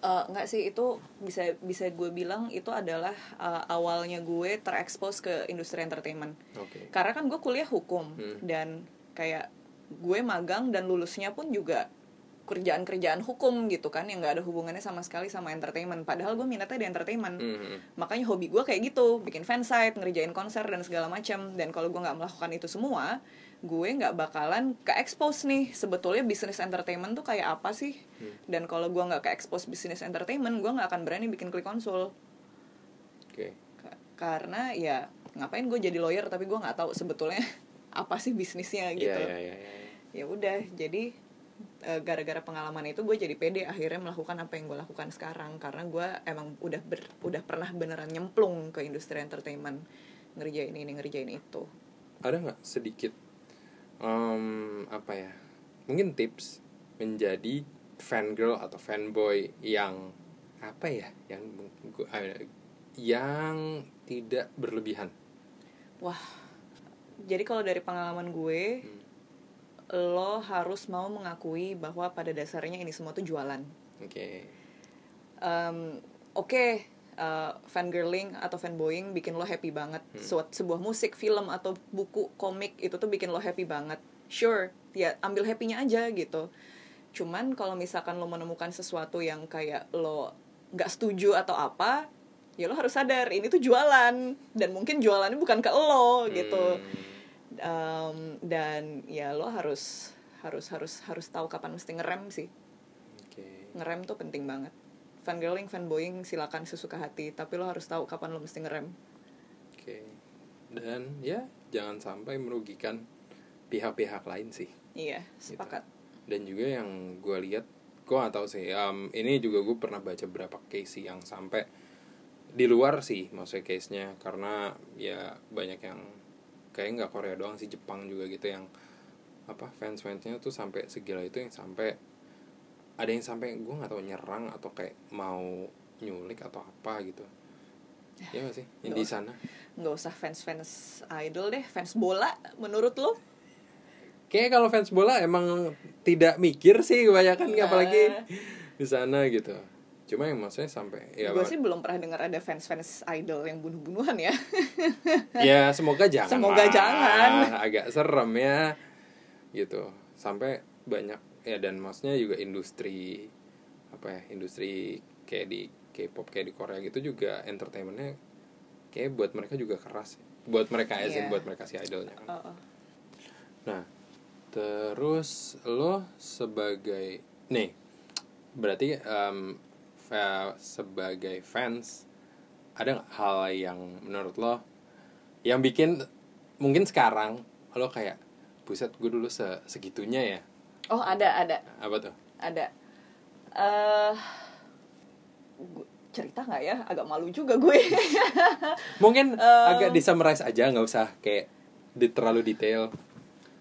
Eh, nggak sih itu bisa bisa gue bilang itu adalah eh, awalnya gue terekspos ke industri entertainment. Oke. Karena kan gue kuliah hukum Hmm. dan kayak gue magang dan lulusnya pun juga kerjaan-kerjaan hukum gitu kan yang nggak ada hubungannya sama sekali sama entertainment. Padahal gue minatnya di entertainment. Mhm. makanya hobi gue kayak gitu bikin fansite ngerjain konser dan segala macam dan kalau gue nggak melakukan itu semua gue nggak bakalan ke expose nih sebetulnya bisnis entertainment tuh kayak apa sih? Dan kalau gue nggak ke expose bisnis entertainment gue nggak akan berani bikin klik konsul oke. Ka- karena ya ngapain gue jadi lawyer tapi gue nggak tahu sebetulnya apa sih bisnisnya gitu. Iya, iya, iya, iya. ya udah jadi gara-gara pengalaman itu gue jadi pede akhirnya melakukan apa yang gue lakukan sekarang. Karena gue emang udah ber, udah pernah beneran nyemplung ke industri entertainment ngerjain ini ngerjain itu. Ada nggak sedikit em, apa ya mungkin tips menjadi fangirl atau fanboy yang apa ya yang eh, yang tidak berlebihan? Wah jadi kalau dari pengalaman gue Hmm. Lo harus mau mengakui bahwa pada dasarnya ini semua tuh jualan. Oke. Um, oke uh, fangirling atau fanboying bikin lo happy banget. Suat- sebuah musik film atau buku komik itu tuh bikin lo happy banget. Sure ya ambil happynya aja gitu. Cuman kalau misalkan lo menemukan sesuatu yang kayak lo nggak setuju atau apa ya lo harus sadar ini tuh jualan. Dan mungkin jualannya bukan ke lo gitu. Hmm, Um, dan ya lo harus harus harus harus tahu kapan mesti ngerem sih. Oke. Ngerem tuh penting banget. Fangirling fanboying silakan sesuka hati tapi lo harus tahu kapan lo mesti ngerem. Oke. Dan ya jangan sampai merugikan pihak-pihak lain sih. Iya Gitu. sepakat. Dan juga yang gue lihat gue gak tahu sih um, ini juga gue pernah baca beberapa case sih yang sampai di luar sih maksudnya case nya karena ya banyak yang kayak nggak Korea doang sih Jepang juga gitu yang apa fans fansnya tuh sampai segila itu yang sampai ada yang sampai gue nggak tahu nyerang atau kayak mau nyulik atau apa gitu. Ya gak sih? Yang di sana. Nggak usah fans fans idol deh fans bola menurut lo kayak kalau fans bola emang tidak mikir sih kebanyakan Nah. apalagi di sana gitu cuma yang maksudnya sampai ya gue sih belum pernah dengar ada fans fans idol yang bunuh bunuhan ya ya semoga jangan Semoga lah. jangan. agak serem ya gitu sampai banyak ya dan maksudnya juga industri apa ya industri kayak di K-pop kayak di Korea gitu juga entertainmentnya kayak buat mereka juga keras buat mereka as in Iya. buat mereka si idolnya kan Uh-uh. Nah, terus lo sebagai nih berarti em, sebagai fans ada hal yang menurut lo yang bikin mungkin sekarang lo kayak buset gue dulu se- segitunya ya? Oh ada ada. Apa tuh? Ada. Eh gu- cerita nggak ya? Agak malu juga gue. Mungkin Em. agak di summarize aja nggak usah kayak di terlalu detail.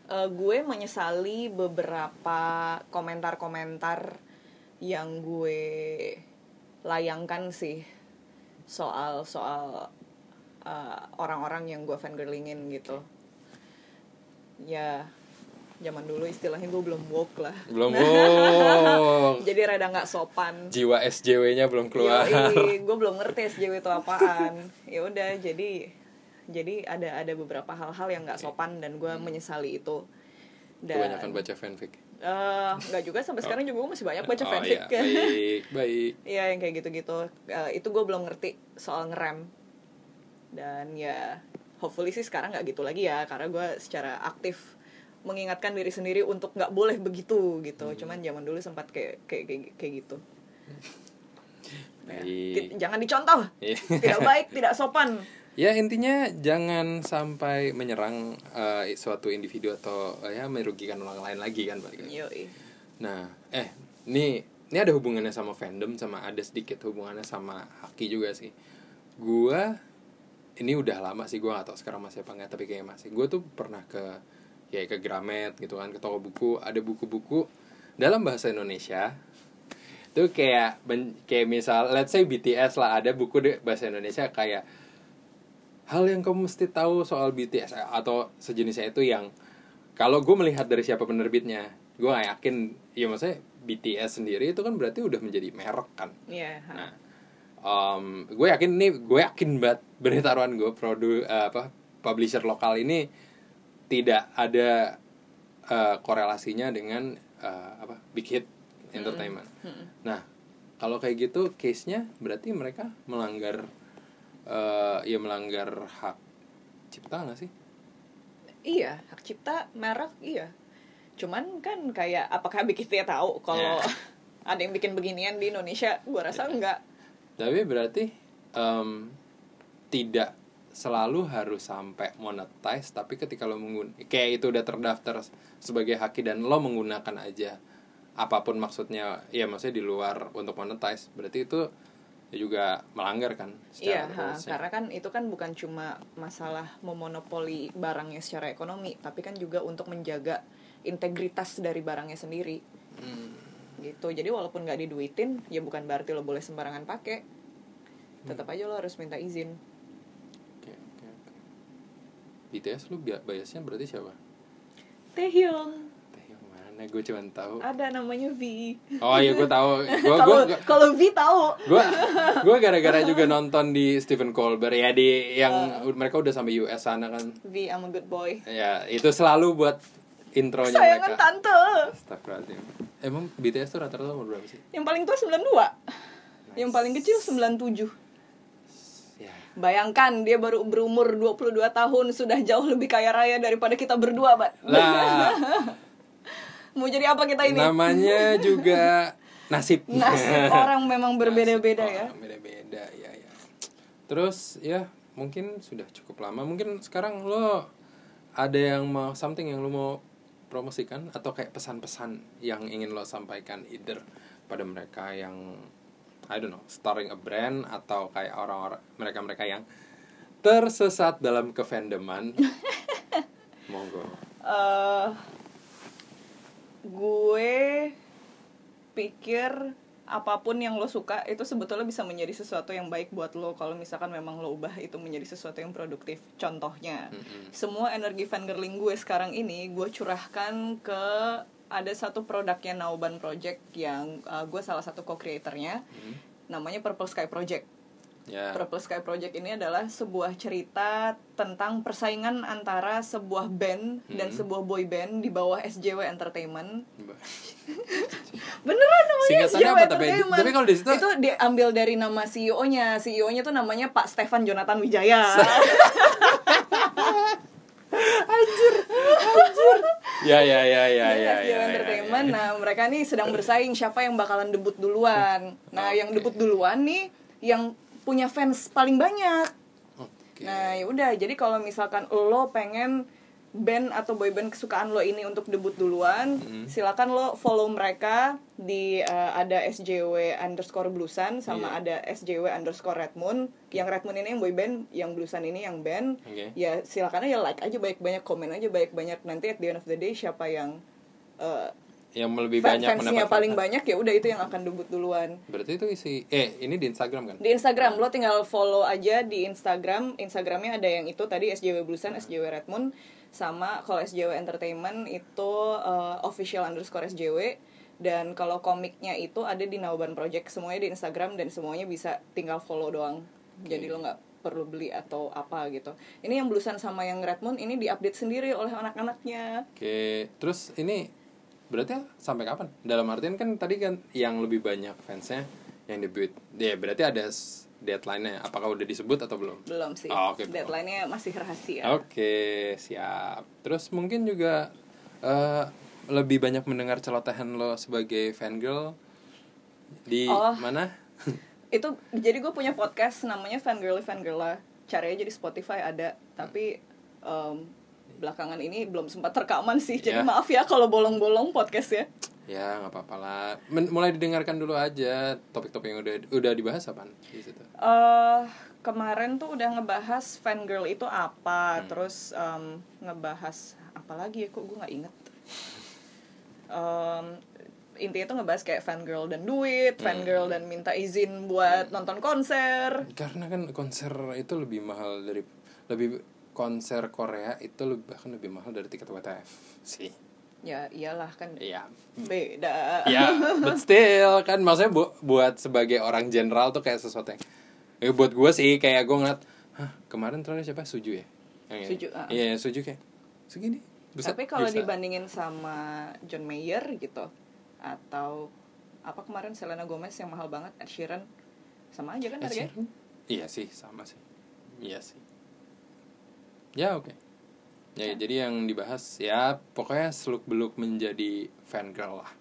Eh, gue menyesali beberapa komentar-komentar yang gue layangkan sih soal soal eh, orang-orang yang gue fangirlingin gitu. Ya zaman dulu istilahnya gue belum woke lah. Belum wow jadi rada nggak sopan. Jiwa SJW-nya belum keluar. Gue belum ngerti SJW itu apaan. Ya udah, jadi jadi ada ada beberapa hal-hal yang nggak sopan dan gue menyesali itu. Dan kebanyakan baca fanfic eh, nggak juga sampai sekarang juga gue masih banyak baca oh fanfic. iya baik baik Iya yang kayak gitu-gitu. Eh, itu gue belum ngerti soal ngerem. Dan ya hopefully sih sekarang nggak gitu lagi ya karena gue secara aktif mengingatkan diri sendiri untuk nggak boleh begitu gitu. Hmm. Cuman zaman dulu sempat kayak kayak kayak, kayak gitu. Ya, jangan dicontoh. Iya. Tidak baik, tidak sopan. Ya intinya jangan sampai menyerang eh, suatu individu atau eh, ya merugikan orang lain lagi kan balik lagi. Yoi. Nah, eh ini ini ada hubungannya sama fandom sama ada sedikit hubungannya sama haki juga sih. Gua ini udah lama sih gua gak tahu sekarang masih apa enggak tapi kayaknya masih. Gua tuh pernah ke ya ke Gramet gitu kan ke toko buku ada buku-buku dalam bahasa Indonesia itu kayak ben- kayak misal let's say BTS lah ada buku di bahasa Indonesia kayak hal yang kamu mesti tahu soal BTS atau sejenisnya itu yang kalau gue melihat dari siapa penerbitnya gue gak yakin ya maksudnya BTS sendiri itu kan berarti udah menjadi merek kan Iya. ha. nah em, gue yakin nih gue yakin banget benih taruhan gue produ eh, apa publisher lokal ini tidak ada eh, korelasinya dengan eh, apa big hit entertainment Mm-mm. Nah, kalau kayak gitu case-nya berarti mereka melanggar eh ya melanggar hak cipta nggak sih? Iya, hak cipta merek iya. Cuman kan kayak apakah bikin dia tahu kalau Ya. ada yang bikin beginian di Indonesia? Gua rasa enggak. Tapi berarti em, tidak selalu harus sampai monetize tapi ketika lo menggun kayak itu udah terdaftar sebagai haki dan lo menggunakan aja apa pun maksudnya ya maksudnya di luar untuk monetize berarti itu juga melanggar kan Iya, secara ha, rules-nya. karena kan itu kan bukan cuma masalah memonopoli barangnya secara ekonomi, tapi kan juga untuk menjaga integritas dari barangnya sendiri. Hmm. Gitu. Jadi walaupun nggak diduitin, ya bukan berarti lo boleh sembarangan pakai. Tetap aja lo harus minta izin. Oke, oke, oke. BTS lu bi- biasnya berarti siapa? Taehyung, mana? Gue cuma tahu. ada namanya V. Oh iya gue tahu. Gue gue kalau V tahu. gue gue gara-gara juga nonton di Stephen Colbert ya di yang Ah. mereka udah sampai US sana kan. V, I'm a good boy. Ya itu selalu buat intronya Sayangan mereka. tante. Astagfirullahaladzim. Emang BTS tuh rata-rata umur berapa sih? Yang paling tua 92. Yang paling kecil 97. Ya. Bayangkan dia baru berumur 22 tahun sudah jauh lebih kaya raya daripada kita berdua, Bat. Lah, Mau jadi apa kita ini? namanya juga nasib. Nasib orang memang berbeda-beda ya. orang Beda-beda ya ya. Terus ya mungkin sudah cukup lama. Mungkin sekarang lo ada yang mau something yang lo mau promosikan atau kayak pesan-pesan yang ingin lo sampaikan either pada mereka yang I don't know starting a brand atau kayak orang-orang mereka-mereka yang tersesat dalam kefandoman. Monggo. Eh, gue pikir apa pun yang lo suka itu sebetulnya bisa menjadi sesuatu yang baik buat lo kalau misalkan memang lo ubah itu menjadi sesuatu yang produktif. Contohnya, Mm-mm. semua energi fangirling gue sekarang ini gue curahkan ke ada satu produknya Nauban Project yang uh, gue salah satu co-creatornya Hmm. namanya Purple Sky Project. Ya. Purple Sky Project ini adalah sebuah cerita tentang persaingan antara sebuah band dan Hmm. sebuah boy band di bawah SJW Entertainment. Beneran namanya Singkatannya SJW apa? Entertainment. Tapi kalau di situ- itu diambil dari nama CEO-nya. CEO-nya tuh namanya Pak Stefan Jonathan Wijaya. Ya ya ya ya Jadi ya. SJW ya, ya, Entertainment. ya. Nah, mereka nih sedang bersaing siapa yang bakalan debut duluan. Nah, yang Oke. debut duluan nih yang punya fans paling banyak. Oke. Nah, ya udah. Jadi kalau misalkan lo pengen band atau boyband kesukaan lo ini untuk debut duluan, Hmm. silakan lo follow mereka di eh, ada SJW underscore bluesan sama Iya. ada SJW underscore redmoon. Yang redmoon ini yang boyband, yang bluesan ini yang band. Oke. Ya silakan aja like aja banyak-banyak, komen aja banyak-banyak. Nanti at the end of the day siapa yang eh, Yang lebih fan- banyak fansnya mendapat paling fans. banyak ya udah itu yang akan debut duluan. Berarti itu isi eh ini di Instagram kan? Di Instagram lo tinggal follow aja di Instagram. Instagramnya ada yang itu tadi SJW Bluesan, SJW Redmoon, sama kalau SJW Entertainment itu uh, official underscore SJW. Dan kalau komiknya itu ada di Nauban Project semuanya di Instagram dan semuanya bisa tinggal follow doang. Jadi lo nggak perlu beli atau apa gitu. Ini yang Bluesan sama yang Redmoon ini diupdate sendiri oleh anak-anaknya. Oke, terus ini berarti sampai kapan? Dalam artian kan tadi kan yang lebih banyak fansnya yang debut. Ya berarti ada deadline-nya. Apakah udah disebut atau belum? Belum sih. Oh, belum. Deadline-nya masih rahasia. Oke, siap. Terus mungkin juga eh, lebih banyak mendengar celotehan lo sebagai fangirl di Oh. mana? itu jadi gue punya podcast namanya Fangirly Fangirla cari aja di Spotify ada tapi em, belakangan ini belum sempat rekaman sih. Jadi Ya. maaf ya kalau bolong-bolong podcast ya ya nggak apa-apa lah. Men- mulai didengarkan dulu aja topik-topik yang udah udah dibahas apa di situ. eh kemarin tuh udah ngebahas fangirl itu apa terus em, ngebahas apa lagi ya kok gue nggak inget. Em, intinya tuh ngebahas kayak fangirl dan duit fangirl dan minta izin buat nonton konser. Karena kan konser itu lebih mahal dari lebih konser Korea itu lebih bahkan lebih mahal dari tiket WTF sih. ya iyalah kan Iya. beda Ya, but still kan maksudnya bu- buat sebagai orang general tuh kayak sesuatu yang eh, buat gue sih kayak gue ngeliat Hah, kemarin terakhir siapa Suju ya? Yang. Suju, ah. Iya, Suju kayak segini. Buset, Tapi kalau bisa. dibandingin sama John Mayer gitu atau apa kemarin Selena Gomez yang mahal banget Ed Sheeran sama aja kan harganya? Iya sih, sama sih. Iya sih. Ya oke. Ya, jadi yang dibahas ya pokoknya seluk beluk menjadi fan girl lah.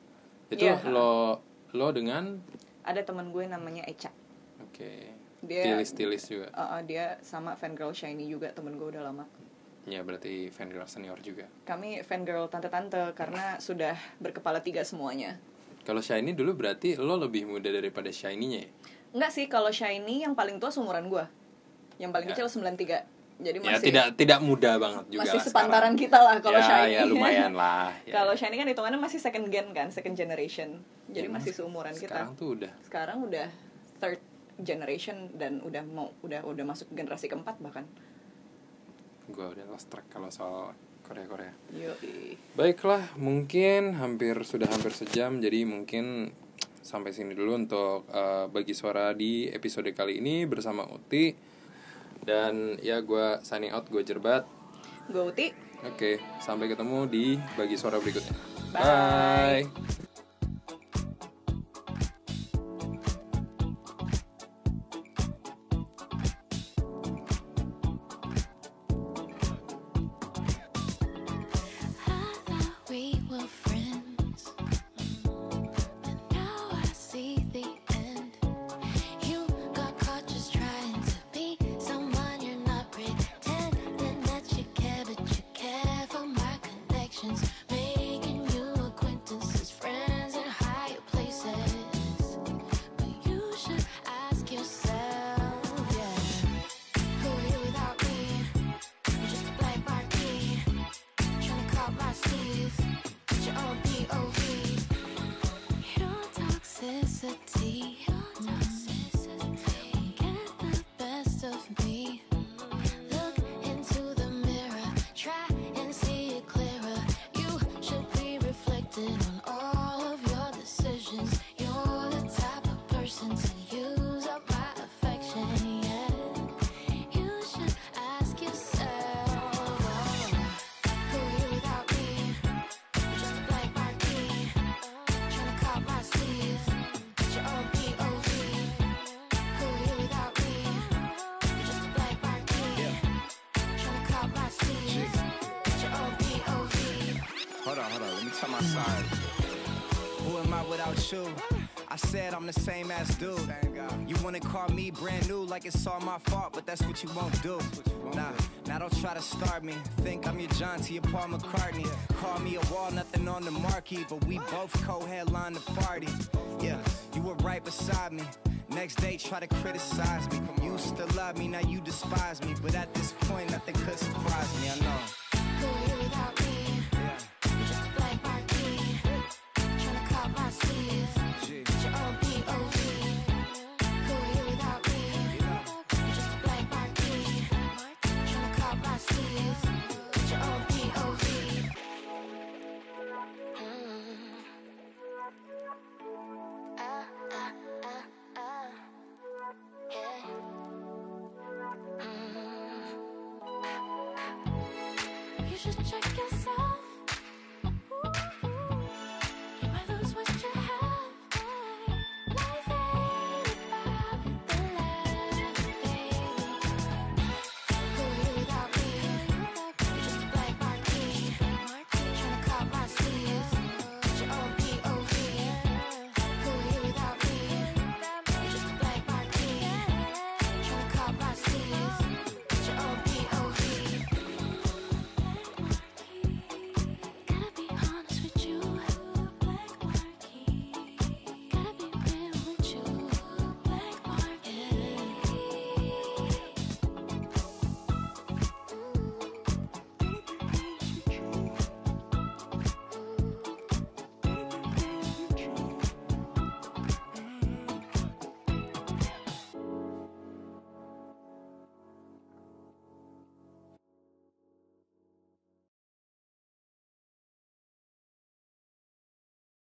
Itu Iya. lo lo dengan Ada teman gue namanya Echa. oke Dia- stilis-stilis juga. Uh, uh, dia sama fangirl Shiny juga temen gue udah lama. Ya berarti fan girl senior juga. Kami fangirl tante-tante karena sudah berkepala tiga semuanya. Kalau Shiny dulu berarti lo lebih muda daripada Shiny-nya ya? Enggak sih kalau Shiny yang paling tua seumuran gue. Yang paling Ya. kecil 93. Jadi Ya masih tidak tidak muda banget juga masih sepantaran sekarang. kita lah kalau ya, Shiny. Ya lumayan lah. Ya. Kalau Shiny kan hitungannya masih second gen kan, second generation. Jadi Ya, masih seumuran kita. Sekarang tuh udah sekarang udah third generation dan udah mau udah udah masuk generasi keempat bahkan gue udah lost track kalau soal Korea Korea. Yoi. Baiklah, mungkin hampir sudah hampir sejam, jadi mungkin sampai sini dulu untuk eh, bagi suara di episode kali ini bersama Uti dan ya gue signing out gue Jerbat. gue Uti Oke, sampai ketemu di bagi suara berikutnya. Bye. Bye. Tell my sorry. Who am I without you? I said I'm the same ass dude. You wanna call me brand new like it's all my fault, but that's what you won't do. Nah, now don't try to start me. Think I'm your John to your Paul McCartney. Call me a wall, nothing on the marquee, but we both co-headline the party. Yeah, you were right beside me. Next day, try to criticize me. You used to love me, now you despise me. But at this point, nothing could surprise me. I know.